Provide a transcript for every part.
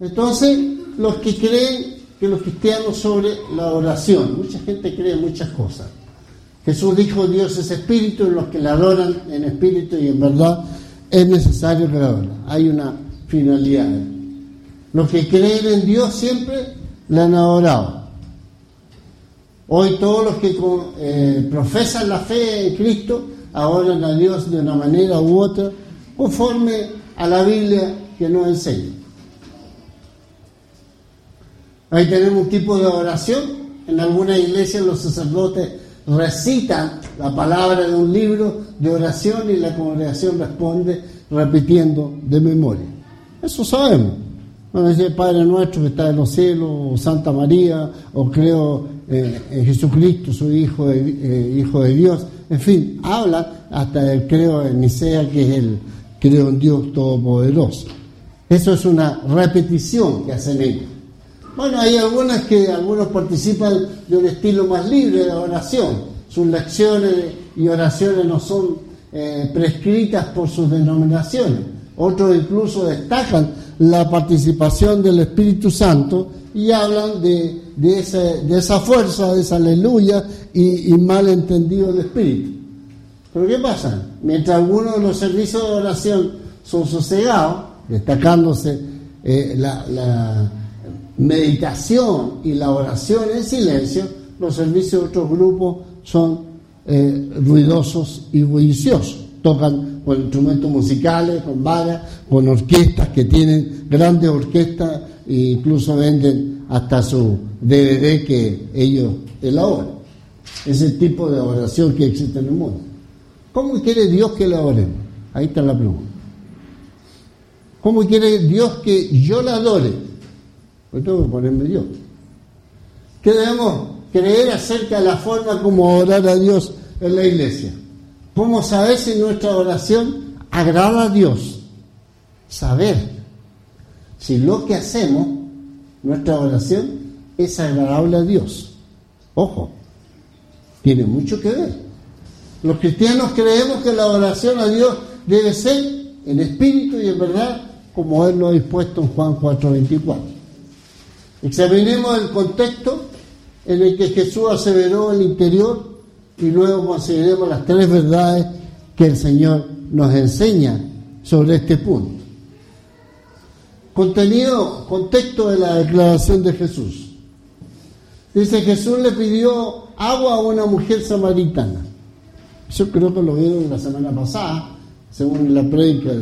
Entonces, los que creen que los cristianos sobre la oración, mucha gente cree muchas cosas. Jesús dijo, Dios es espíritu, y los que le adoran en espíritu y en verdad es necesario que la adoren. Hay una finalidad. Los que creen en Dios siempre le han adorado. Hoy todos los que eh, profesan la fe en Cristo adoran a Dios de una manera u otra, conforme a la Biblia que nos enseña. Ahí tenemos un tipo de oración. En algunas iglesias los sacerdotes recitan la palabra de un libro de oración y la congregación responde repitiendo de memoria. Eso sabemos. No dice Padre nuestro que está en los cielos, o Santa María, o creo eh, en Jesucristo, su Hijo de, eh, Hijo de Dios. En fin, habla hasta el creo en Nicea, que es el creo en Dios Todopoderoso. Eso es una repetición que hacen ellos. Bueno, hay algunas que algunos participan de un estilo más libre de oración. Sus lecciones y oraciones no son eh, prescritas por sus denominaciones. Otros incluso destacan la participación del Espíritu Santo y hablan de, de, esa fuerza, de esa aleluya y, y mal entendido del Espíritu. Pero ¿qué pasa? Mientras algunos de los servicios de oración son sosegados, destacándose eh, la meditación y la oración en silencio, los servicios de otros grupos son eh, ruidosos y bulliciosos. Tocan con instrumentos musicales, con varas, con orquestas que tienen grandes orquestas e incluso venden hasta su DVD que ellos elaboran. Ese tipo de oración que existe en el mundo. ¿Cómo quiere Dios que la oremos? Ahí está la pregunta. ¿Cómo quiere Dios que yo la adore? Pues tengo que ponerme Dios. ¿Qué debemos creer acerca de la forma como orar a Dios en la iglesia? ¿Cómo saber si nuestra oración agrada a Dios? Saber si lo que hacemos, nuestra oración, es agradable a Dios. Ojo, tiene mucho que ver. Los cristianos creemos que la oración a Dios debe ser en espíritu y en verdad, como Él lo ha dispuesto en Juan 4:24. Examinemos el contexto en el que Jesús aseveró el interior y luego consideremos las tres verdades que el Señor nos enseña sobre este punto. Contenido, contexto de la declaración de Jesús. Dice, Jesús le pidió agua a una mujer samaritana. Yo creo que lo vieron la semana pasada, según la predica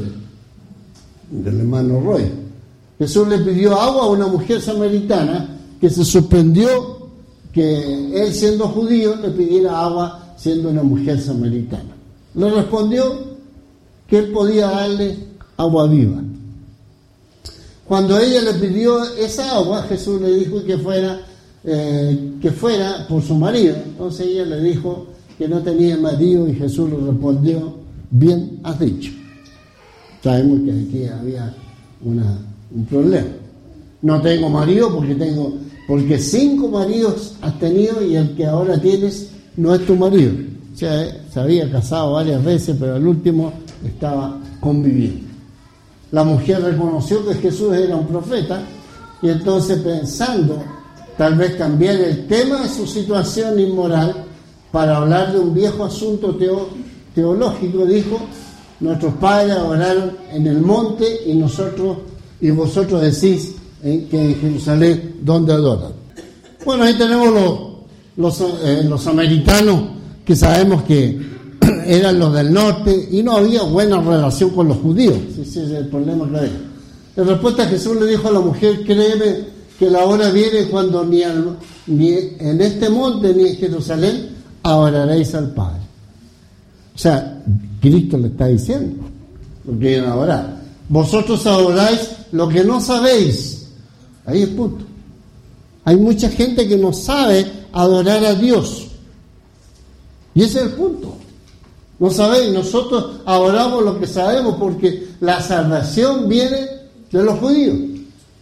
del hermano Roy. Jesús le pidió agua a una mujer samaritana que se sorprendió que él siendo judío le pidiera agua siendo una mujer samaritana. Le respondió que él podía darle agua viva. Cuando ella le pidió esa agua, Jesús le dijo que fuera, eh, que fuera por su marido. Entonces ella le dijo que no tenía marido y Jesús le respondió, bien has dicho. Sabemos que aquí había una un problema. No tengo marido porque tengo, porque cinco maridos has tenido y el que ahora tienes no es tu marido. O sea, se había casado varias veces, pero al último estaba conviviendo. La mujer reconoció que Jesús era un profeta y entonces pensando tal vez cambiar el tema de su situación inmoral para hablar de un viejo asunto teológico, dijo, nuestros padres oraron en el monte y nosotros y vosotros decís eh, que en Jerusalén donde adoran. Bueno, ahí tenemos los, eh, los americanos que sabemos que eran los del norte y no había buena relación con los judíos. Ese es el problema que. La respuesta Jesús le dijo a la mujer, créeme que la hora viene cuando ni, en este monte ni en Jerusalén adoraréis al Padre. O sea, Cristo le está diciendo lo que iban a orar. Vosotros adoráis lo que no sabéis. Ahí es punto. Hay mucha gente que no sabe adorar a Dios. Y ese es el punto. No sabéis, nosotros adoramos lo que sabemos porque la salvación viene de los judíos.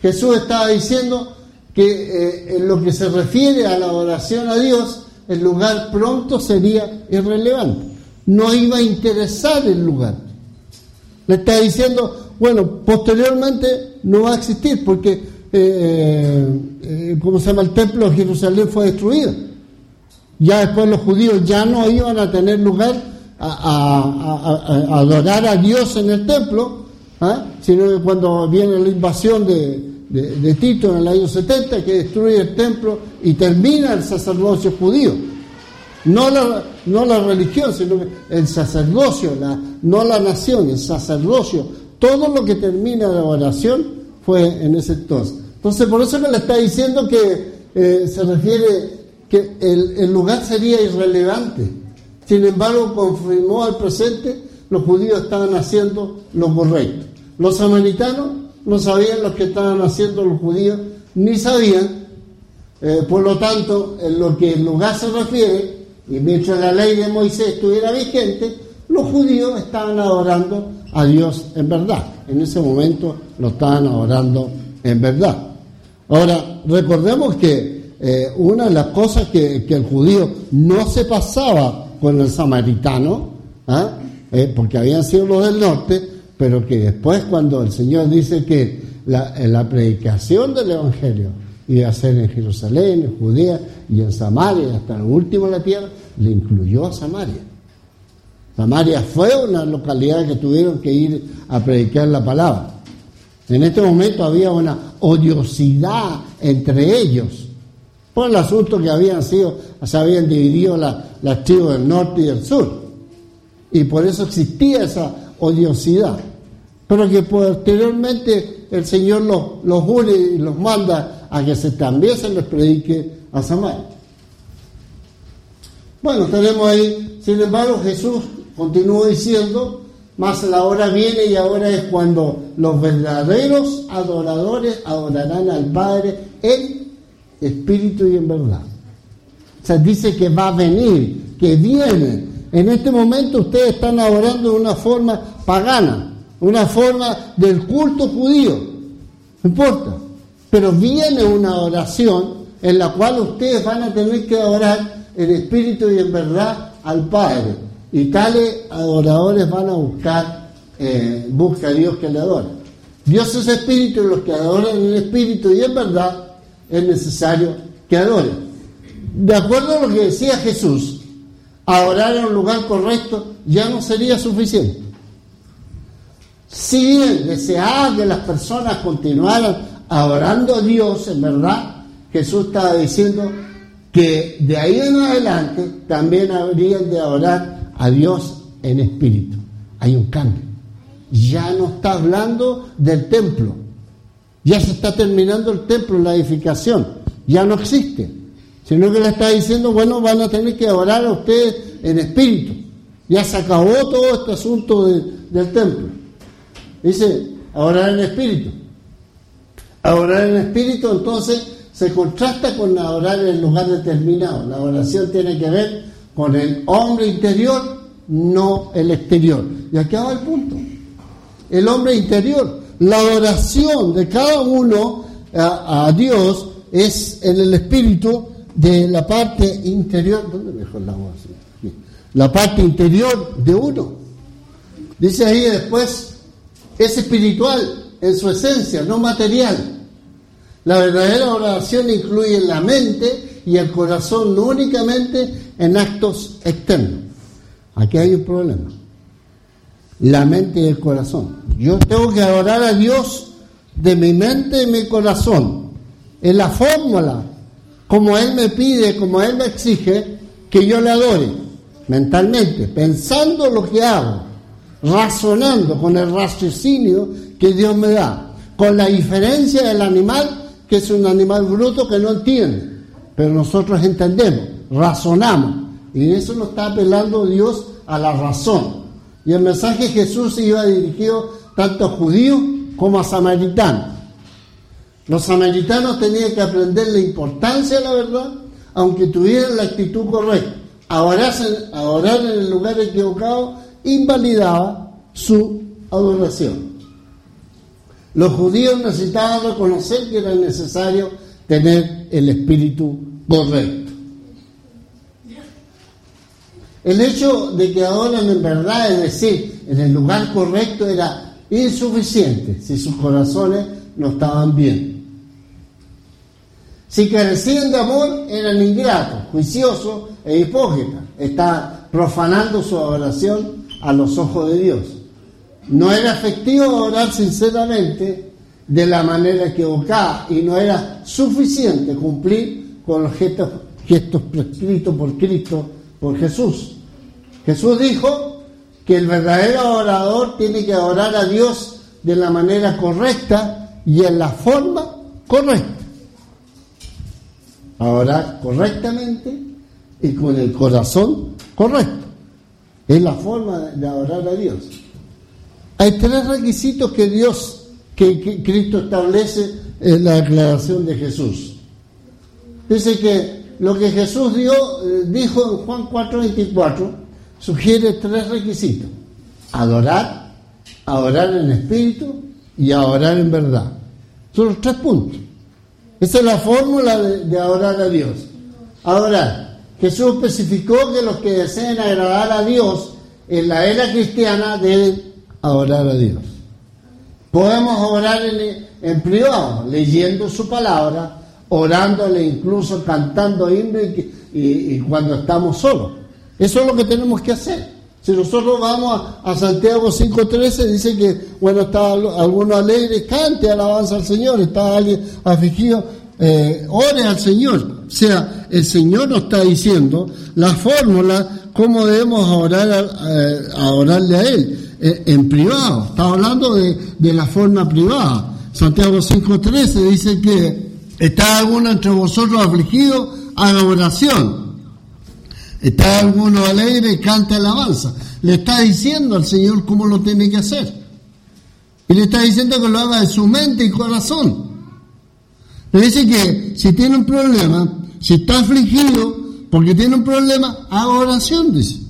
Jesús estaba diciendo que eh, en lo que se refiere a la adoración a Dios, el lugar pronto sería irrelevante. No iba a interesar el lugar. Le está diciendo, bueno, posteriormente no va a existir porque, eh, eh, eh, ¿cómo se llama? El templo de Jerusalén fue destruido. Ya después los judíos ya no iban a tener lugar a, adorar a Dios en el templo, ¿ah? sino que cuando viene la invasión de, Tito en el año 70, que destruye el templo y termina el sacerdocio judío. No la, no la religión, sino el sacerdocio, no la nación, el sacerdocio. Todo lo que termina la oración fue en ese entonces. Entonces, por eso que le está diciendo que eh, se refiere que el, el lugar sería irrelevante. Sin embargo, confirmó al presente, los judíos estaban haciendo lo correcto. Los samaritanos no sabían lo que estaban haciendo los judíos, ni sabían. Eh, por lo tanto, en lo que el lugar se refiere, y mientras la ley de Moisés estuviera vigente, los judíos estaban adorando a Dios en verdad. En ese momento lo estaban adorando en verdad. Ahora, recordemos que eh, una de las cosas que, el judío no se pasaba con el samaritano, ¿ah? eh, porque habían sido los del norte, pero que después cuando el Señor dice que la, la predicación del Evangelio iba a ser en Jerusalén, en Judea y en Samaria, hasta el último de la tierra, le incluyó a Samaria. Samaria fue una localidad que tuvieron que ir a predicar la palabra. En este momento había una odiosidad entre ellos por el asunto que habían sido, se habían dividido las tribus del norte y del sur. Y por eso existía esa odiosidad. Pero que posteriormente el Señor los, los une y los manda a que se, también se les predique a Samaria. Bueno, tenemos ahí, sin embargo, Jesús continuó diciendo, más la hora viene y ahora es cuando los verdaderos adoradores adorarán al Padre en espíritu y en verdad. O sea, dice que va a venir, que viene. En este momento ustedes están adorando de una forma pagana, una forma del culto judío, no importa. Pero viene una oración en la cual ustedes van a tener que adorar en espíritu y en verdad al Padre. Y tales adoradores van a buscar, eh, busca a Dios que le adore. Dios es espíritu y los que adoran en espíritu y en verdad es necesario que adoren. De acuerdo a lo que decía Jesús, adorar en un lugar correcto ya no sería suficiente. Si bien deseaba que las personas continuaran adorando a Dios, en verdad, Jesús estaba diciendo que de ahí en adelante también habrían de adorar a Dios en espíritu. Hay un cambio. Ya no está hablando del templo. Ya se está terminando el templo, la edificación. Ya no existe. Sino que le está diciendo, bueno, van a tener que adorar a ustedes en espíritu. Ya se acabó todo este asunto del templo. Dice, adorar en espíritu. Adorar en espíritu, entonces se contrasta con adorar en el lugar determinado. La oración tiene que ver con el hombre interior, no el exterior. Y aquí va el punto. El hombre interior. La oración de cada uno a, Dios es en el espíritu de la parte interior. ¿Dónde mejor la voz? La parte interior de uno. Dice ahí después, es espiritual en su esencia, no material. La verdadera oración incluye la mente y el corazón, no únicamente en actos externos. Aquí hay un problema. La mente y el corazón. Yo tengo que adorar a Dios de mi mente y mi corazón. En la fórmula, como Él me pide, como Él me exige, que yo le adore mentalmente, pensando lo que hago, razonando con el raciocinio que Dios me da, con la diferencia del animal que es un animal bruto que no entiende, pero nosotros entendemos, razonamos, y eso nos está apelando Dios a la razón. Y el mensaje de Jesús iba dirigido tanto a judíos como a samaritanos. Los samaritanos tenían que aprender la importancia de la verdad, aunque tuvieran la actitud correcta. Adorar en el lugar equivocado invalidaba su adoración. Los judíos necesitaban reconocer que era necesario tener el espíritu correcto. El hecho de que adoran en verdad, es decir, en el lugar correcto, era insuficiente si sus corazones no estaban bien. Si carecían de amor, eran ingratos, juiciosos e hipócritas. Está profanando su oración a los ojos de Dios. No era efectivo orar sinceramente de la manera equivocada y no era suficiente cumplir con los gestos, gestos prescritos por Cristo, por Jesús. Jesús dijo que el verdadero orador tiene que orar a Dios de la manera correcta y en la forma correcta. orar correctamente y con el corazón correcto. Es la forma de orar a Dios. Hay tres requisitos que Dios, que, Cristo establece en la declaración de Jesús. Dice que lo que Jesús dio, eh, dijo en Juan 4:24 sugiere tres requisitos. Adorar, adorar en espíritu y adorar en verdad. Son los tres puntos. Esa es la fórmula de, adorar a Dios. Adorar. Jesús especificó que los que deseen agradar a Dios en la era cristiana deben a orar a Dios. Podemos orar en, privado, leyendo su palabra, orándole, incluso cantando himnos y, cuando estamos solos. Eso es lo que tenemos que hacer. Si nosotros vamos a, Santiago 5.13, dice que, bueno, está alguno alegre, cante alabanza al Señor, está alguien afligido, eh, ore al Señor. O sea, el Señor nos está diciendo la fórmula, cómo debemos orar a orarle a Él. Eh, en privado, está hablando de, la forma privada. Santiago 5.13 dice que está alguno entre vosotros afligido, haga oración. Está alguno alegre, canta alabanza. Le está diciendo al Señor cómo lo tiene que hacer. Y le está diciendo que lo haga de su mente y corazón. Le dice que si tiene un problema, si está afligido porque tiene un problema, haga oración, dice.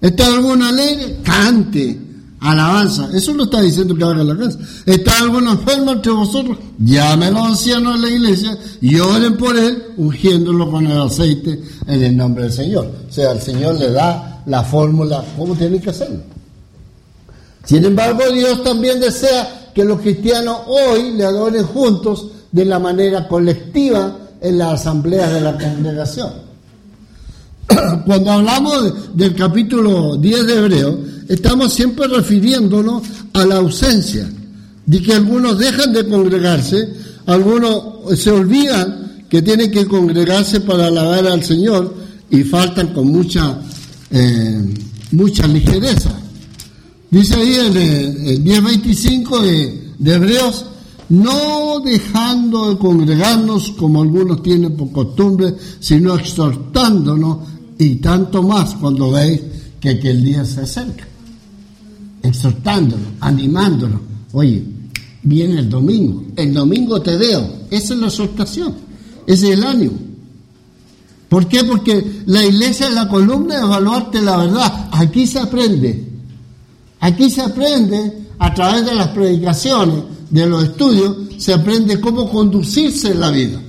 ¿Está alguno alegre? Cante, alabanza. Eso lo está diciendo que haga la casa. ¿Está alguno enfermo entre vosotros? Llame a los ancianos de la iglesia y oren por él, ungiéndolo con el aceite en el nombre del Señor. O sea, el Señor le da la fórmula, cómo tiene que hacerlo. Sin embargo, Dios también desea que los cristianos hoy le adoren juntos de la manera colectiva en las asambleas de la congregación. cuando hablamos del capítulo 10 de Hebreo, estamos siempre refiriéndonos a la ausencia, de que algunos dejan de congregarse, algunos se olvidan que tienen que congregarse para alabar al Señor y faltan con mucha, eh, mucha ligereza. Dice ahí en el 10.25 de, de Hebreos, no dejando de congregarnos como algunos tienen por costumbre, sino exhortándonos y tanto más cuando veis que, el día se acerca. Exhortándolo, animándolo. Oye, viene el domingo. El domingo te veo. Esa es la exhortación. Ese es el ánimo. ¿Por qué? Porque la iglesia es la columna de evaluarte la verdad. Aquí se aprende. Aquí se aprende a través de las predicaciones, de los estudios, se aprende cómo conducirse en la vida.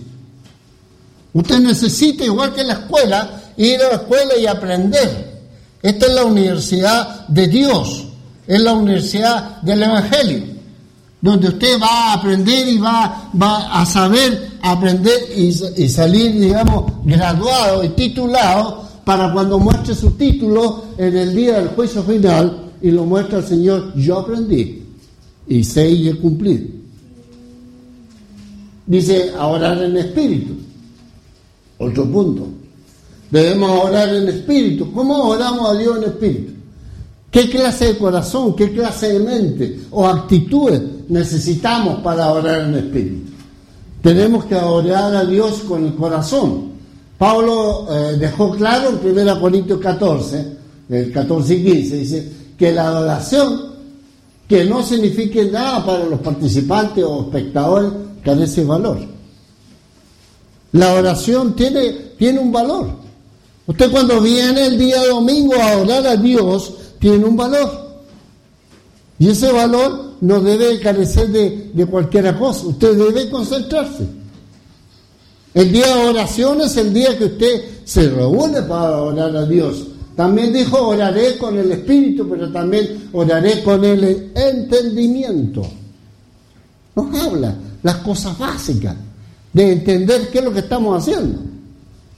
Usted necesita, igual que en la escuela, ir a la escuela y aprender. Esta es la universidad de Dios, es la universidad del Evangelio, donde usted va a aprender y va, va a saber aprender y, salir, digamos, graduado y titulado para cuando muestre su título en el día del juicio final y lo muestra el Señor, yo aprendí y sé y he cumplido. Dice, a orar en espíritu. Otro punto. Debemos orar en espíritu. ¿Cómo oramos a Dios en espíritu? ¿Qué clase de corazón, qué clase de mente o actitudes necesitamos para orar en espíritu? Tenemos que orar a Dios con el corazón. Pablo eh, dejó claro en 1 Corintios 14, el 14 y 15, dice que la adoración, que no signifique nada para los participantes o espectadores, carece valor. La oración tiene, tiene un valor. Usted cuando viene el día domingo a orar a Dios, tiene un valor. Y ese valor no debe carecer de, de cualquier cosa. Usted debe concentrarse. El día de oración es el día que usted se reúne para orar a Dios También dijo, oraré con el espíritu, pero también oraré con el entendimiento. Nos habla las cosas básicas de entender qué es lo que estamos haciendo.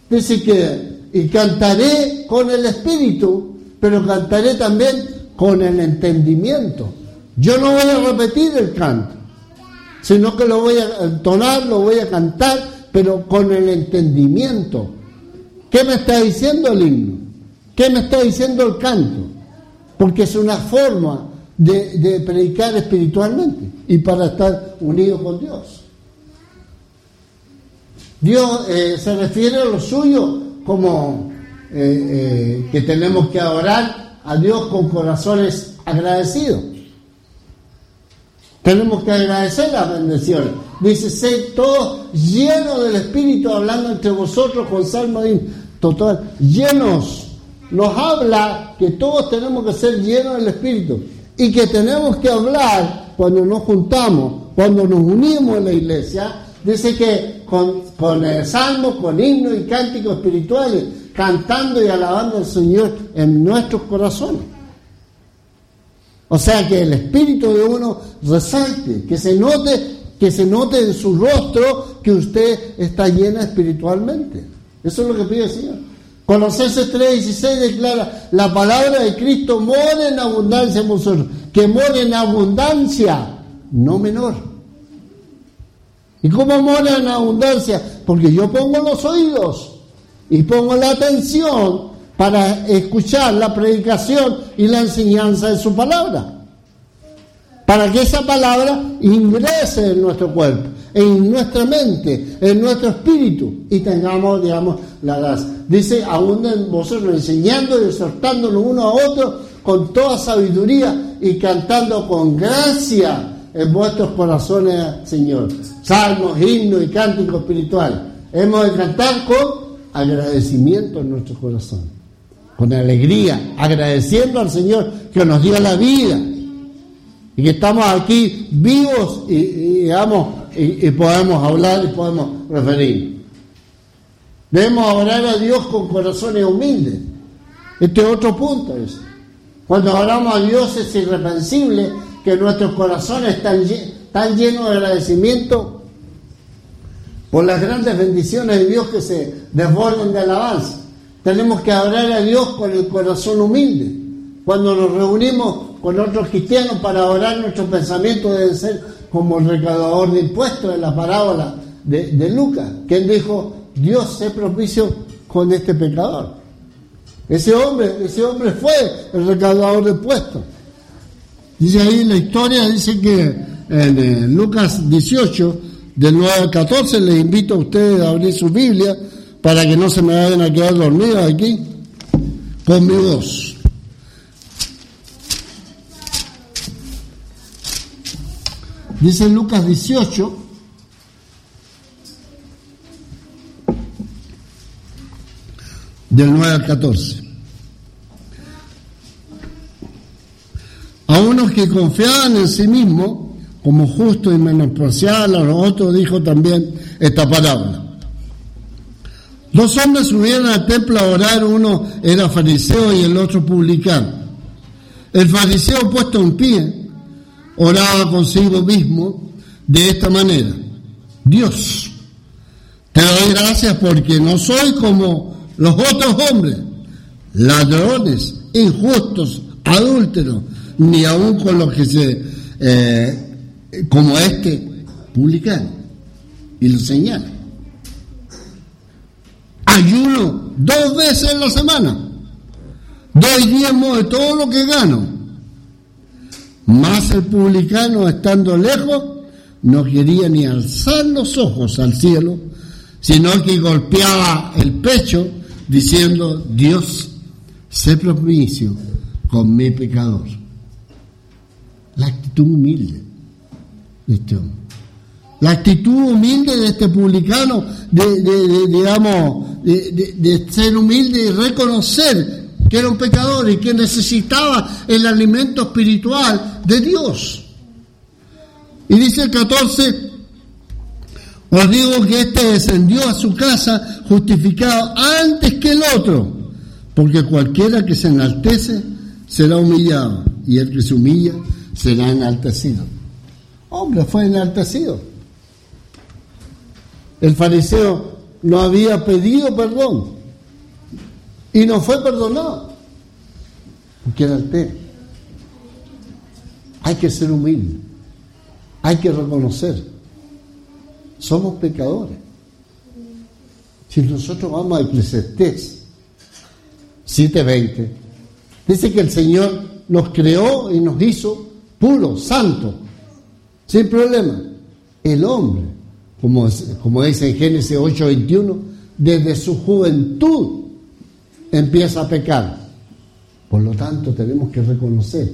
Dice que, y cantaré con el espíritu, pero cantaré también con el entendimiento. Yo no voy a repetir el canto, sino que lo voy a entonar, lo voy a cantar, pero con el entendimiento. ¿Qué me está diciendo el himno? ¿Qué me está diciendo el canto? Porque es una forma de, predicar espiritualmente y para estar unido con Dios. Dios eh, se refiere a lo suyo como eh, eh, que tenemos que adorar a Dios con corazones agradecidos. Tenemos que agradecer las bendiciones. Dice, sé todos llenos del Espíritu, hablando entre vosotros con salmo total, llenos. Nos habla que todos tenemos que ser llenos del Espíritu y que tenemos que hablar cuando nos juntamos, cuando nos unimos en la iglesia. Dice que con, con el salmo, con himnos y cánticos espirituales, cantando y alabando al Señor en nuestros corazones. O sea, que el espíritu de uno resalte, que se note, que se note en su rostro que usted está llena espiritualmente. Eso es lo que pide el Señor. Colosenses 3:16 declara, la palabra de Cristo mora en abundancia en vosotros, que mora en abundancia, no menor. ¿Y cómo mora en abundancia? Porque yo pongo los oídos y pongo la atención para escuchar la predicación y la enseñanza de su palabra. Para que esa palabra ingrese en nuestro cuerpo, en nuestra mente, en nuestro espíritu y tengamos, digamos, la gracia. Dice, aún vosotros enseñando y exhortándonos uno a otro con toda sabiduría y cantando con gracia en vuestros corazones, Señor. Salmos, himnos y cánticos espirituales. Hemos de cantar con agradecimiento en nuestro corazón con alegría, agradeciendo al Señor que nos dio la vida y que estamos aquí vivos y, digamos, y, podemos hablar y podemos referir. Debemos orar a Dios con corazones humildes. Este es otro punto. Es. Cuando oramos a Dios es irrepensible que nuestros corazones están, están llenos de agradecimiento por las grandes bendiciones de Dios que se desborden de alabanza. Tenemos que orar a Dios con el corazón humilde. Cuando nos reunimos con otros cristianos para orar, nuestro pensamiento debe ser como el recaudador de impuestos de la parábola de, Lucas, que él dijo, Dios se propicio con este pecador. Ese hombre, ese hombre fue el recaudador de impuestos. Dice ahí la historia, dice que en eh, Lucas 18, del 9 al 14, les invito a ustedes a abrir su Biblia para que no se me vayan a quedar dormidos aquí con mi voz. Dice Lucas 18, del 9 al 14. A unos que confiaban en sí mismos como justos y menospreciaban a los otros, dijo también esta palabra. Dos hombres subieron al templo a orar, uno era fariseo y el otro publicano. El fariseo puesto en pie oraba consigo mismo de esta manera. Dios, te doy gracias porque no soy como los otros hombres, ladrones, injustos, adúlteros, ni aun con los que se, eh, como este, publicano. Y lo señala ayuno dos veces en la semana, doy diezmo de todo lo que gano. Más el publicano, estando lejos, no quería ni alzar los ojos al cielo, sino que golpeaba el pecho diciendo, Dios, sé propicio con mi pecador. La actitud humilde de. La actitud humilde de este publicano, de, digamos, de, ser humilde y reconocer que era un pecador y que necesitaba el alimento espiritual de Dios. Y dice el 14, os digo que este descendió a su casa justificado antes que el otro, porque cualquiera que se enaltece será humillado, y el que se humilla será enaltecido. Hombre, fue enaltecido. El fariseo no había pedido perdón y no fue perdonado. El Hay que ser humilde. Hay que reconocer. Somos pecadores. Si nosotros vamos a Eclesiastés 7:20, dice que el Señor nos creó y nos hizo puros, santos, sin problema. El hombre, como, como dice en Génesis 8:21, desde su juventud empieza a pecar. Por lo tanto, tenemos que reconocer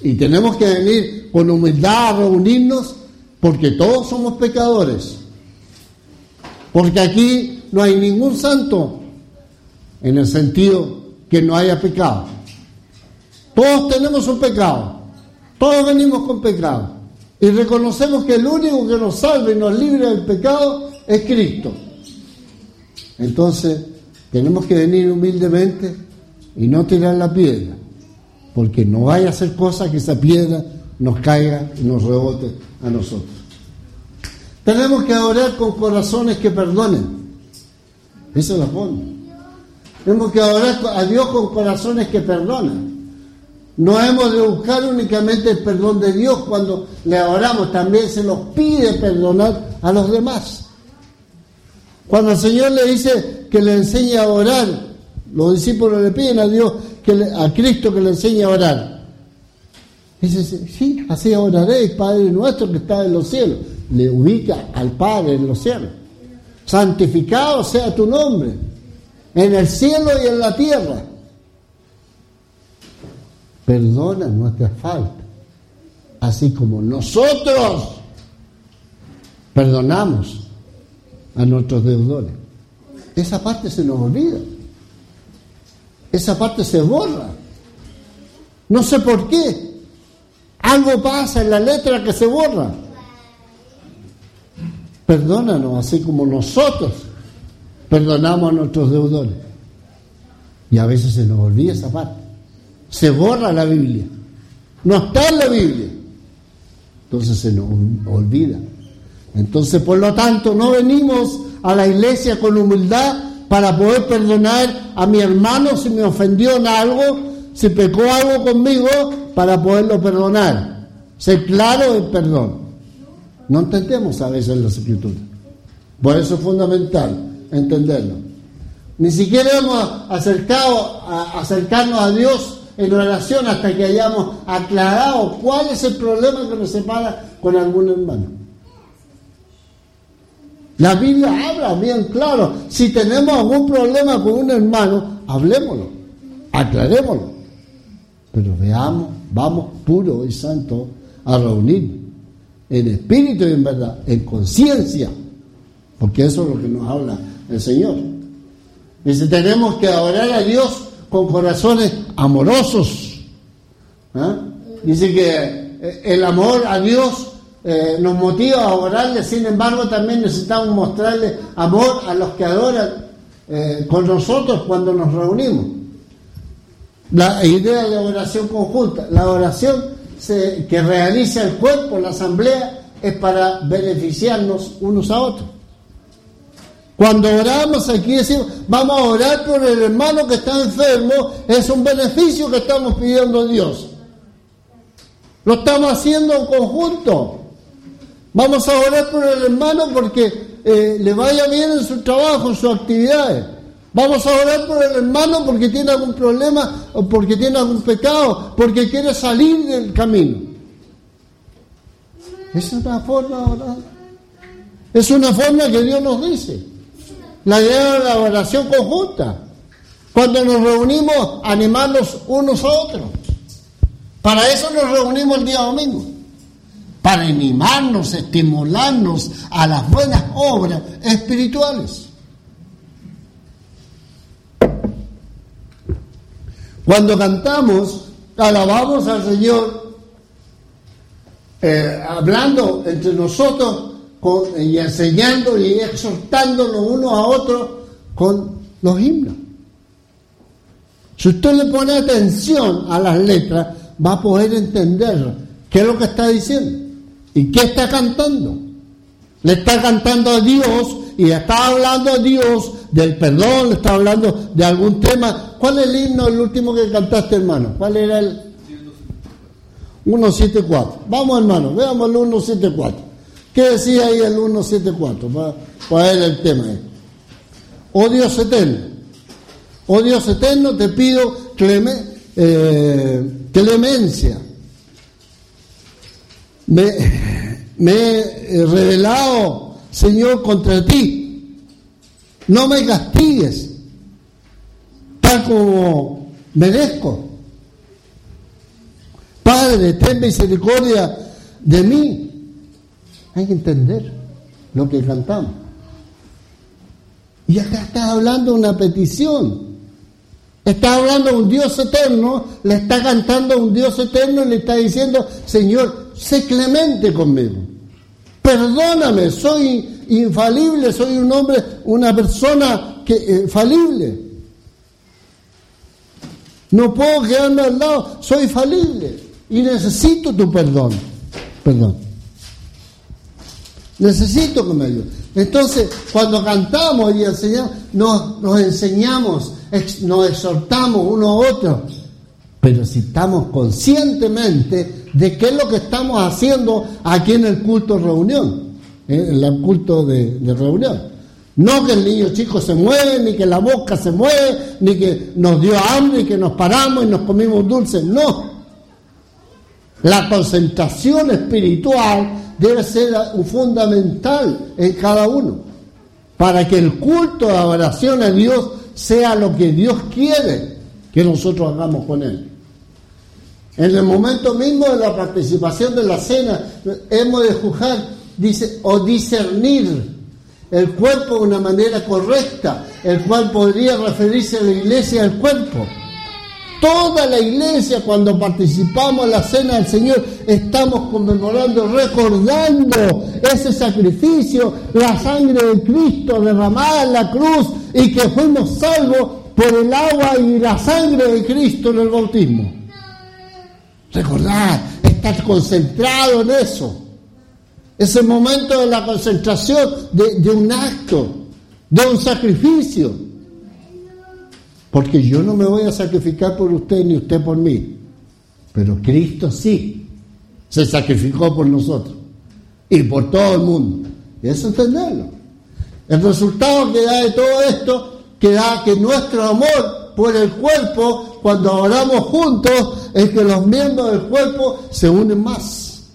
y tenemos que venir con humildad a reunirnos porque todos somos pecadores. Porque aquí no hay ningún santo en el sentido que no haya pecado. Todos tenemos un pecado. Todos venimos con pecado. Y reconocemos que el único que nos salve y nos libre del pecado es Cristo. Entonces, tenemos que venir humildemente y no tirar la piedra, porque no vaya a ser cosa que esa piedra nos caiga y nos rebote a nosotros. Tenemos que orar con corazones que perdonen. Esa es la forma. Tenemos que orar a Dios con corazones que perdonan. No hemos de buscar únicamente el perdón de Dios cuando le oramos, también se nos pide perdonar a los demás. Cuando el Señor le dice que le enseñe a orar, los discípulos le piden a Dios, que a Cristo que le enseñe a orar. Dice, sí, así oraréis, Padre nuestro que está en los cielos. Le ubica al Padre en los cielos. Santificado sea tu nombre, en el cielo y en la tierra. Perdona nuestras faltas, así como nosotros perdonamos a nuestros deudores. Esa parte se nos olvida. Esa parte se borra. No sé por qué. Algo pasa en la letra que se borra. Perdónanos, así como nosotros perdonamos a nuestros deudores. Y a veces se nos olvida esa parte. Se borra la Biblia. No está en la Biblia. Entonces se nos olvida. Entonces, por lo tanto, no venimos a la iglesia con humildad para poder perdonar a mi hermano si me ofendió en algo, si pecó algo conmigo, para poderlo perdonar. Ser claro en perdón. No entendemos a veces las escrituras. Por eso es fundamental entenderlo. Ni siquiera hemos acercado a acercarnos a Dios en oración hasta que hayamos aclarado cuál es el problema que nos separa con algún hermano. La Biblia habla bien claro. Si tenemos algún problema con un hermano, hablemoslo, aclarémoslo. Pero veamos, vamos puro y santo a reunir en espíritu y en verdad, en conciencia, porque eso es lo que nos habla el Señor. Dice, tenemos que adorar a Dios con corazones amorosos. ¿Ah? Dice que el amor a Dios eh, nos motiva a orarle, sin embargo también necesitamos mostrarle amor a los que adoran eh, con nosotros cuando nos reunimos. La idea de oración conjunta, la oración que realiza el cuerpo, la asamblea, es para beneficiarnos unos a otros. Cuando oramos aquí decimos, vamos a orar por el hermano que está enfermo, es un beneficio que estamos pidiendo a Dios. Lo estamos haciendo en conjunto. Vamos a orar por el hermano porque eh, le vaya bien en su trabajo, en sus actividades. Vamos a orar por el hermano porque tiene algún problema o porque tiene algún pecado, porque quiere salir del camino. Es una forma de orar. Es una forma que Dios nos dice. La idea de la oración conjunta. Cuando nos reunimos, animarnos unos a otros. Para eso nos reunimos el día domingo para animarnos, estimularnos a las buenas obras espirituales. Cuando cantamos, alabamos al Señor, eh, hablando entre nosotros y enseñando y exhortándonos unos a otros con los himnos. Si usted le pone atención a las letras, va a poder entender qué es lo que está diciendo y qué está cantando. Le está cantando a Dios y está hablando a Dios del perdón, le está hablando de algún tema. ¿Cuál es el himno, el último que cantaste, hermano? ¿Cuál era el? 174. Vamos, hermano, veamos el 174. ¿Qué decía ahí el 174? Para, para ver el tema. Oh Dios eterno, oh Dios eterno, te pido eh, clemencia. Me, me he revelado, Señor, contra ti. No me castigues, tal como merezco. Padre, ten misericordia de mí hay que entender lo que cantamos. Y acá está hablando una petición. Está hablando un Dios eterno, le está cantando a un Dios eterno y le está diciendo, Señor, sé clemente conmigo. Perdóname, soy infalible, soy un hombre, una persona que, eh, falible. No puedo quedarme al lado, soy falible y necesito tu perdón. Perdón. Necesito que me. Entonces, cuando cantamos y enseñamos, nos, nos enseñamos, nos exhortamos uno a otro, pero si estamos conscientemente de qué es lo que estamos haciendo aquí en el culto reunión, ¿eh? en el culto de, reunión. No que el niño chico se mueve, ni que la boca se mueve, ni que nos dio hambre y que nos paramos y nos comimos dulces. No. La concentración espiritual debe ser fundamental en cada uno, para que el culto de adoración a Dios sea lo que Dios quiere que nosotros hagamos con Él. En el momento mismo de la participación de la cena, hemos de juzgar, o discernir el cuerpo de una manera correcta, el cual podría referirse a la iglesia del cuerpo. Toda la iglesia cuando participamos en la cena del Señor estamos conmemorando, recordando ese sacrificio, la sangre de Cristo derramada en la cruz y que fuimos salvos por el agua y la sangre de Cristo en el bautismo. Recordar, estar concentrado en eso. Ese momento de la concentración de, de un acto, de un sacrificio. Porque yo no me voy a sacrificar por usted ni usted por mí. Pero Cristo sí se sacrificó por nosotros y por todo el mundo. Y eso entenderlo. El resultado que da de todo esto, que da que nuestro amor por el cuerpo, cuando oramos juntos, es que los miembros del cuerpo se unen más.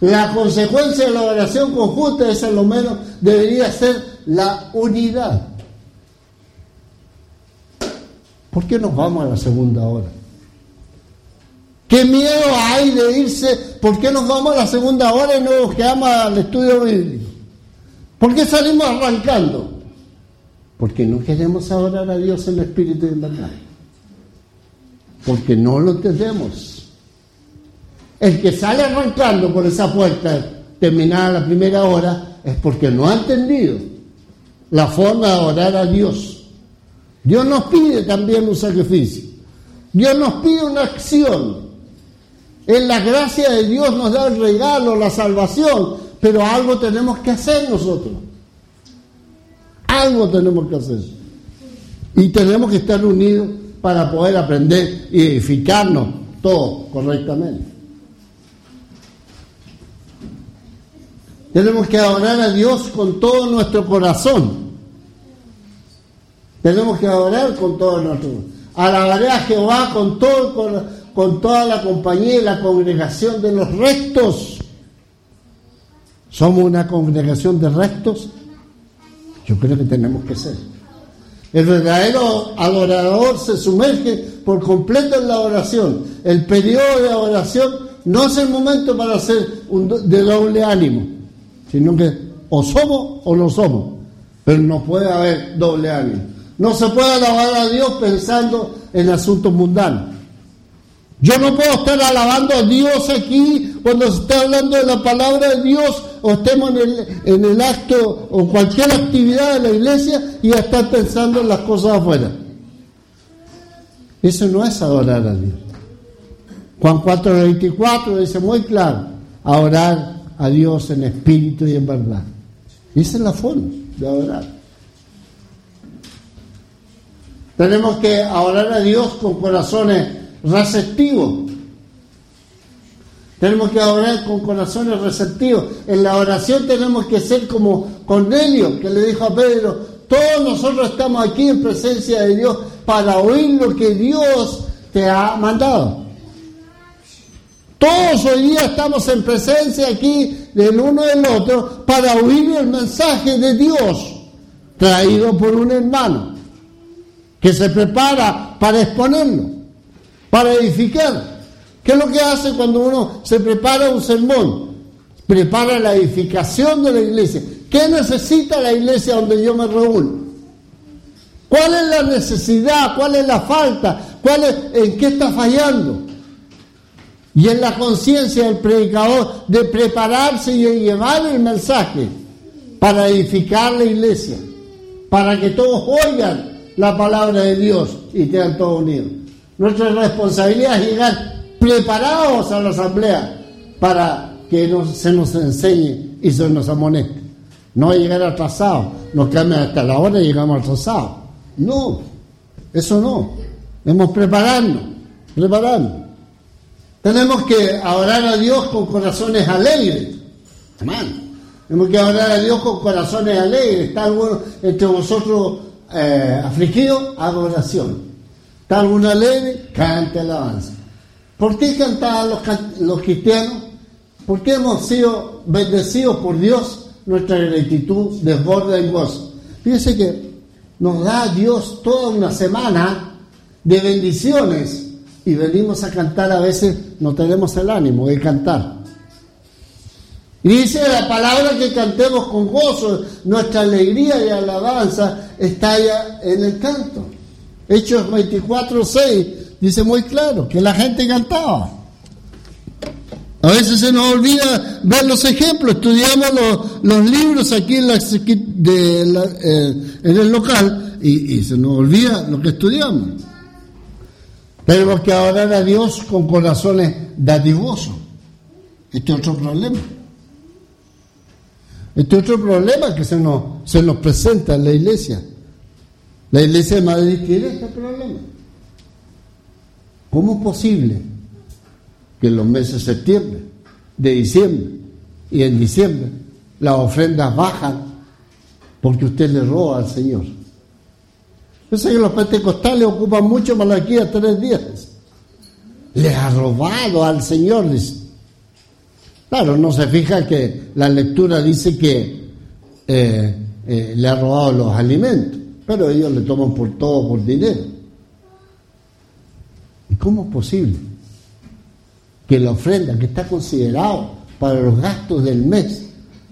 La consecuencia de la oración conjunta, es lo menos, debería ser la unidad. ¿Por qué nos vamos a la segunda hora? ¿Qué miedo hay de irse? ¿Por qué nos vamos a la segunda hora y no nos quedamos al estudio bíblico? ¿Por qué salimos arrancando? Porque no queremos adorar a Dios en espíritu y en verdad. Porque no lo entendemos. El que sale arrancando por esa puerta terminada la primera hora es porque no ha entendido la forma de adorar a Dios. Dios nos pide también un sacrificio. Dios nos pide una acción. En la gracia de Dios nos da el regalo, la salvación, pero algo tenemos que hacer nosotros. Algo tenemos que hacer. Y tenemos que estar unidos para poder aprender y edificarnos todo correctamente. Tenemos que adorar a Dios con todo nuestro corazón tenemos que adorar con todo nuestro. Alabaré a Jehová con, todo, con, con toda la compañía y la congregación de los restos. ¿Somos una congregación de restos? Yo creo que tenemos que ser. El verdadero adorador se sumerge por completo en la oración. El periodo de oración no es el momento para ser un de doble ánimo, sino que o somos o no somos, pero no puede haber doble ánimo. No se puede alabar a Dios pensando en asuntos mundanos. Yo no puedo estar alabando a Dios aquí cuando se está hablando de la palabra de Dios o estemos en el, en el acto o cualquier actividad de la iglesia y estar pensando en las cosas afuera. Eso no es adorar a Dios. Juan 4:24 dice muy claro, adorar a Dios en espíritu y en verdad. Esa es la forma de adorar. Tenemos que adorar a Dios con corazones receptivos. Tenemos que adorar con corazones receptivos. En la oración tenemos que ser como Cornelio, que le dijo a Pedro, todos nosotros estamos aquí en presencia de Dios para oír lo que Dios te ha mandado. Todos hoy día estamos en presencia aquí del uno del otro para oír el mensaje de Dios traído por un hermano que se prepara para exponerlo, para edificar. ¿Qué es lo que hace cuando uno se prepara un sermón? Prepara la edificación de la iglesia. ¿Qué necesita la iglesia donde yo me reúno? ¿Cuál es la necesidad? ¿Cuál es la falta? ¿Cuál es, ¿En qué está fallando? Y en la conciencia del predicador de prepararse y de llevar el mensaje para edificar la iglesia, para que todos oigan la palabra de Dios y estén todos unidos. Nuestra responsabilidad es llegar preparados a la asamblea para que se nos enseñe y se nos amoneste. No llegar atrasados, nos quedamos hasta la hora y llegamos atrasados. No, eso no. Debemos prepararnos, prepararnos. Tenemos que adorar a Dios con corazones alegres. Tenemos que adorar a Dios con corazones alegres. Está alguno entre vosotros eh, afligido, haga oración. Está alguno alegre, cante alabanza. ¿Por qué cantaban los, cristianos? Porque hemos sido bendecidos por Dios, nuestra gratitud desborda en gozo. Fíjese que nos da Dios toda una semana de bendiciones y venimos a cantar a veces no tenemos el ánimo de cantar. Y dice la palabra que cantemos con gozo, nuestra alegría y alabanza está en el canto. Hechos 24, 6 dice muy claro que la gente cantaba. A veces se nos olvida ver los ejemplos, estudiamos los, libros aquí en, eh, en el local y, se nos olvida lo que estudiamos. Tenemos que adorar a Dios con corazones dadivosos. Este es otro problema. Este es otro problema que se nos, se nos presenta en la iglesia. La iglesia de Madrid tiene este problema. ¿Cómo es posible que en los meses de septiembre, de diciembre y en diciembre las ofrendas bajan porque usted le roba al Señor? Yo sé que los pentecostales ocupan mucho Malaquía tres días. Le ha robado al Señor. Claro, no se fija que la lectura dice que eh, eh, le ha robado los alimentos, pero ellos le toman por todo por dinero. ¿Y cómo es posible que la ofrenda que está considerado para los gastos del mes,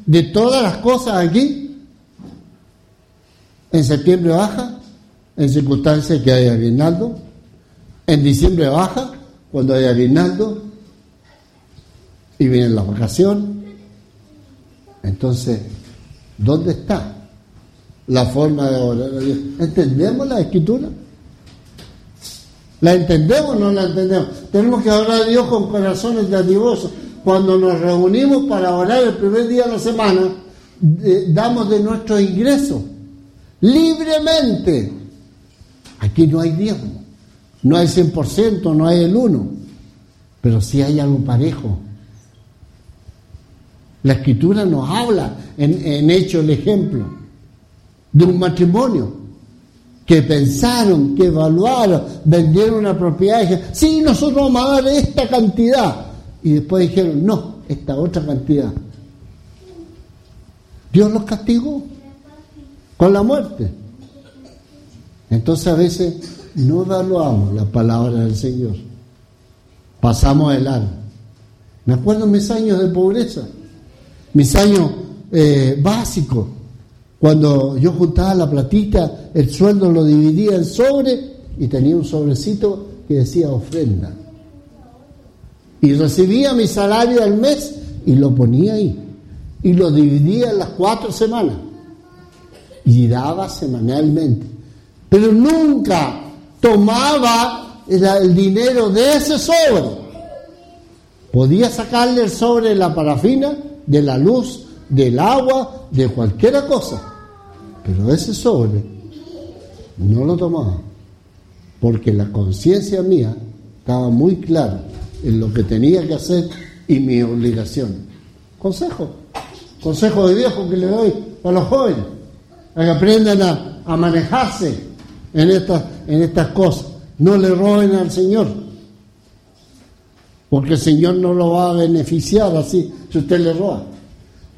de todas las cosas aquí, en septiembre baja, en circunstancias que hay aguinaldo, en diciembre baja, cuando hay aguinaldo, y vienen las vacaciones. Entonces, ¿dónde está la forma de orar a Dios? ¿Entendemos la escritura? ¿La entendemos o no la entendemos? Tenemos que orar a Dios con corazones dadivosos. Cuando nos reunimos para orar el primer día de la semana, damos de nuestro ingreso libremente. Aquí no hay diezmo, no hay 100%, no hay el 1, pero sí hay algo parejo. La escritura nos habla en, hecho el ejemplo de un matrimonio que pensaron, que evaluaron, vendieron una propiedad y dijeron, sí, nosotros vamos a dar esta cantidad. Y después dijeron, no, esta otra cantidad. Dios los castigó con la muerte. Entonces a veces no evaluamos la palabra del Señor. Pasamos el alma. Me acuerdo mis años de pobreza, mis años eh, básicos cuando yo juntaba la platita, el sueldo lo dividía en sobre y tenía un sobrecito que decía ofrenda. Y recibía mi salario al mes y lo ponía ahí. Y lo dividía en las cuatro semanas. Y daba semanalmente. Pero nunca tomaba el dinero de ese sobre. Podía sacarle el sobre de la parafina, de la luz, del agua, de cualquier cosa. Pero ese sobre no lo tomaba. Porque la conciencia mía estaba muy clara en lo que tenía que hacer y mi obligación. Consejo, consejo de viejo que le doy a los jóvenes, a que aprendan a, manejarse en en estas cosas. No le roben al Señor, porque el Señor no lo va a beneficiar así si usted le roba.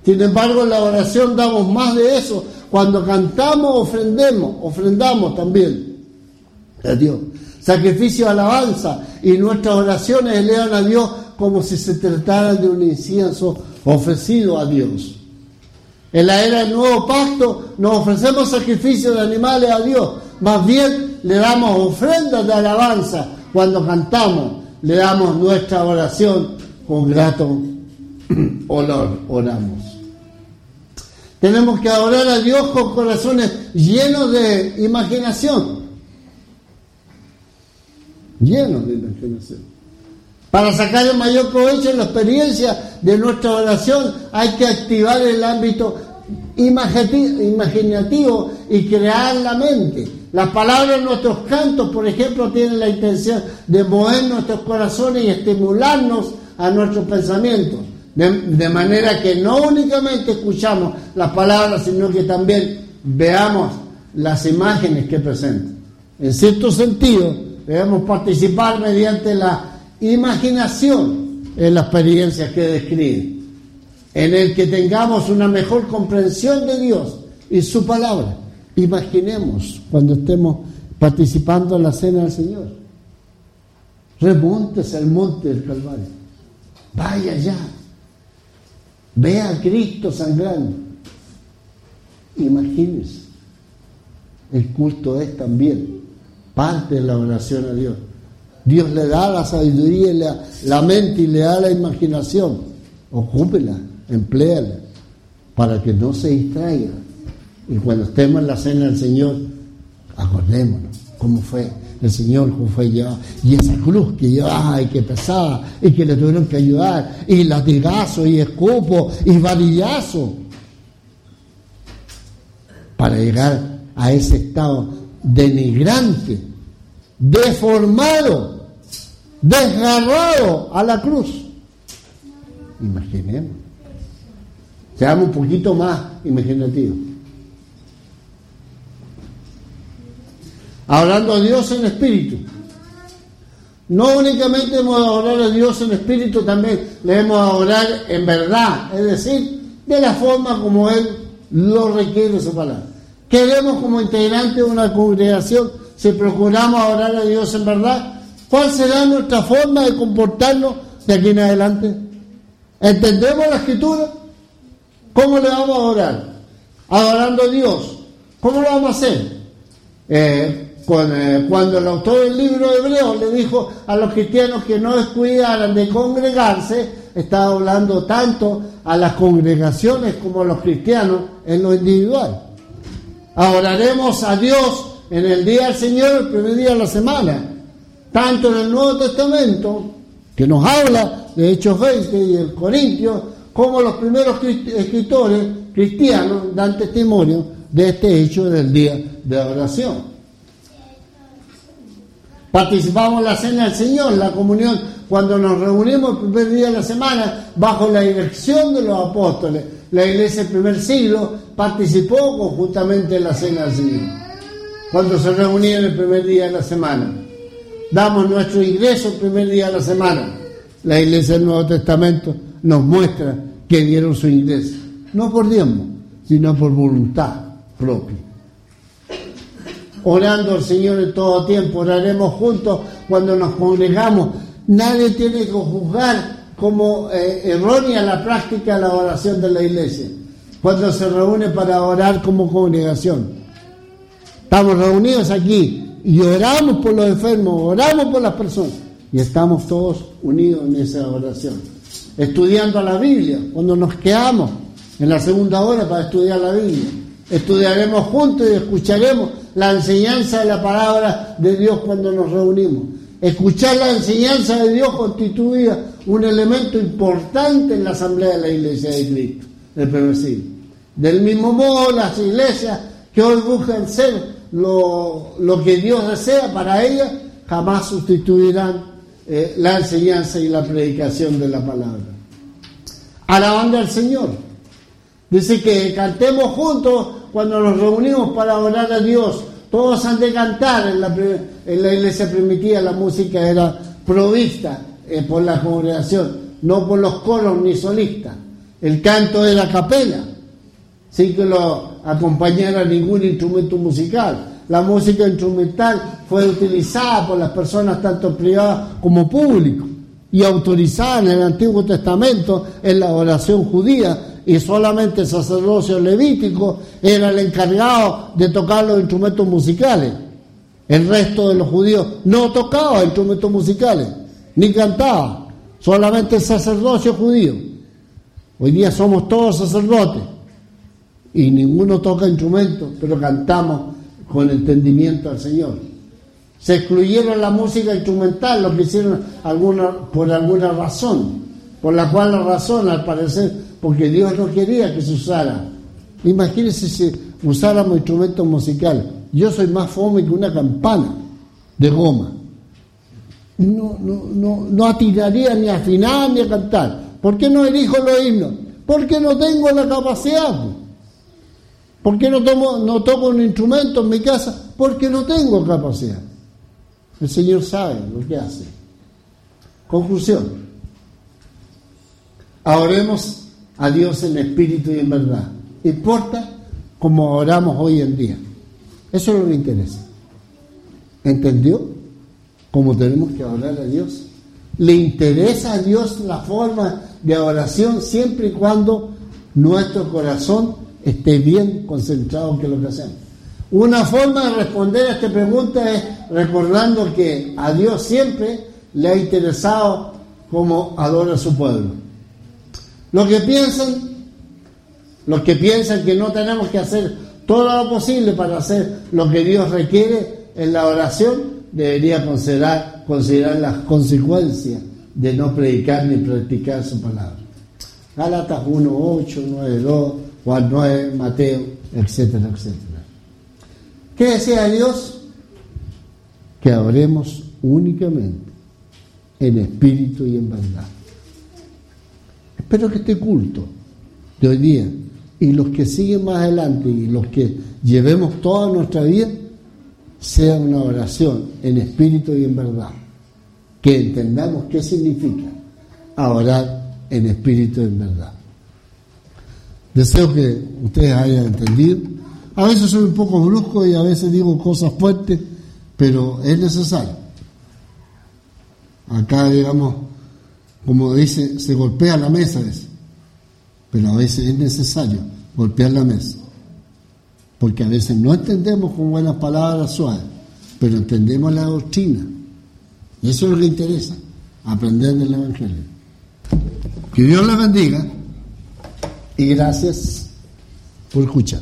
Sin embargo, en la oración damos más de eso. Cuando cantamos, ofrendemos, ofrendamos también a Dios. Sacrificio alabanza y nuestras oraciones elevan a Dios como si se tratara de un incienso ofrecido a Dios. En la era del nuevo pacto nos ofrecemos sacrificios de animales a Dios, más bien le damos ofrendas de alabanza cuando cantamos, le damos nuestra oración con grato olor, oramos. Tenemos que adorar a Dios con corazones llenos de imaginación. Llenos de imaginación. Para sacar el mayor provecho de la experiencia de nuestra oración hay que activar el ámbito imaginativo y crear la mente. Las palabras de nuestros cantos, por ejemplo, tienen la intención de mover nuestros corazones y estimularnos a nuestros pensamientos. De, manera que no únicamente escuchamos las palabras, sino que también veamos las imágenes que presentan. En cierto sentido, debemos participar mediante la imaginación en las experiencias que describe, en el que tengamos una mejor comprensión de Dios y su palabra. Imaginemos cuando estemos participando en la cena del Señor. Remontes al monte del Calvario. Vaya allá Ve a Cristo sangrando. Imagínense. El culto es también parte de la oración a Dios. Dios le da la sabiduría y la, la mente y le da la imaginación. Ocúpela, empléala, para que no se distraiga. Y cuando estemos en la cena del Señor, acordémonos cómo fue el Señor fue llevado. Y esa cruz que llevaba y que pesaba y que le tuvieron que ayudar, y latigazo y escupo y varillazo, para llegar a ese estado denigrante, deformado, desgarrado a la cruz. Imaginemos. Seamos un poquito más imaginativos. Hablando a Dios en espíritu. No únicamente hemos de orar a Dios en espíritu, también le hemos en verdad, es decir, de la forma como Él lo requiere su palabra. Queremos como integrante de una congregación, si procuramos orar a Dios en verdad, ¿cuál será nuestra forma de comportarnos de aquí en adelante? ¿Entendemos la escritura? ¿Cómo le vamos a orar? Adorando a Dios. ¿Cómo lo vamos a hacer? Eh, cuando el autor del libro de Hebreo le dijo a los cristianos que no descuidaran de congregarse, estaba hablando tanto a las congregaciones como a los cristianos en lo individual. Adoraremos a Dios en el día del Señor, el primer día de la semana, tanto en el Nuevo Testamento, que nos habla de Hechos 20 y el Corintio, como los primeros escritores cristianos dan testimonio de este hecho del día de adoración. Participamos en la cena del Señor, la comunión, cuando nos reunimos el primer día de la semana bajo la dirección de los apóstoles. La iglesia del primer siglo participó conjuntamente en la cena del Señor, cuando se reunían el primer día de la semana. Damos nuestro ingreso el primer día de la semana. La iglesia del Nuevo Testamento nos muestra que dieron su ingreso, no por diezmo, sino por voluntad propia orando al Señor en todo tiempo, oraremos juntos cuando nos congregamos. Nadie tiene que juzgar como eh, errónea la práctica de la oración de la iglesia, cuando se reúne para orar como congregación. Estamos reunidos aquí y oramos por los enfermos, oramos por las personas y estamos todos unidos en esa oración. Estudiando la Biblia, cuando nos quedamos en la segunda hora para estudiar la Biblia. Estudiaremos juntos y escucharemos la enseñanza de la palabra de Dios cuando nos reunimos. Escuchar la enseñanza de Dios constituía un elemento importante en la asamblea de la iglesia de Cristo del primer siglo. Del mismo modo, las iglesias que hoy buscan ser lo, que Dios desea para ellas, jamás sustituirán eh, la enseñanza y la predicación de la palabra. Alabando al Señor. Dice que cantemos juntos cuando nos reunimos para orar a Dios. Todos han de cantar. En la, iglesia primitiva la música era provista eh, por la congregación, no por los coros ni solistas. El canto era capela, sin que lo acompañara ningún instrumento musical. La música instrumental fue utilizada por las personas tanto privadas como públicas y autorizada en el Antiguo Testamento en la oración judía y solamente el sacerdocio levítico era el encargado de tocar los instrumentos musicales. El resto de los judíos no tocaba instrumentos musicales, ni cantaba, solamente el sacerdocio judío. Hoy día somos todos sacerdotes y ninguno toca instrumentos, pero cantamos con entendimiento al Señor. Se excluyeron la música instrumental, lo que hicieron por alguna razón, por la cual la razón, al parecer, porque Dios no quería que se usara. Imagínense si usáramos instrumentos musicales. Yo soy más fome que una campana de goma. No, no, no, no atinaría ni a afinar ni a cantar. ¿Por qué no elijo los himnos? Porque no tengo la capacidad. ¿Por qué no, tomo, no toco un instrumento en mi casa? Porque no tengo capacidad. El Señor sabe lo que hace. Conclusión. Oremos a Dios en espíritu y en verdad. Importa como oramos hoy en día. Eso es lo que interesa. ¿Entendió? Cómo tenemos que orar a Dios. Le interesa a Dios la forma de oración siempre y cuando nuestro corazón esté bien concentrado en lo que hacemos. Una forma de responder a esta pregunta es recordando que a Dios siempre le ha interesado cómo adora a su pueblo. Los que piensan, los que piensan que no tenemos que hacer todo lo posible para hacer lo que Dios requiere en la oración, debería considerar, considerar las consecuencias de no predicar ni practicar su palabra. Gálatas 1, 8, 9, 2, Juan 9, Mateo, etcétera, etcétera. ¿Qué desea Dios? Que oremos únicamente en espíritu y en verdad. Espero que este culto de hoy día y los que siguen más adelante y los que llevemos toda nuestra vida sea una oración en espíritu y en verdad. Que entendamos qué significa orar en espíritu y en verdad. Deseo que ustedes hayan entendido. A veces soy un poco brusco y a veces digo cosas fuertes, pero es necesario. Acá, digamos, como dice, se golpea la mesa, pero a veces es necesario golpear la mesa. Porque a veces no entendemos con buenas palabras suaves, pero entendemos la doctrina. Eso es lo que interesa, aprender del Evangelio. Que Dios les bendiga y gracias por escuchar.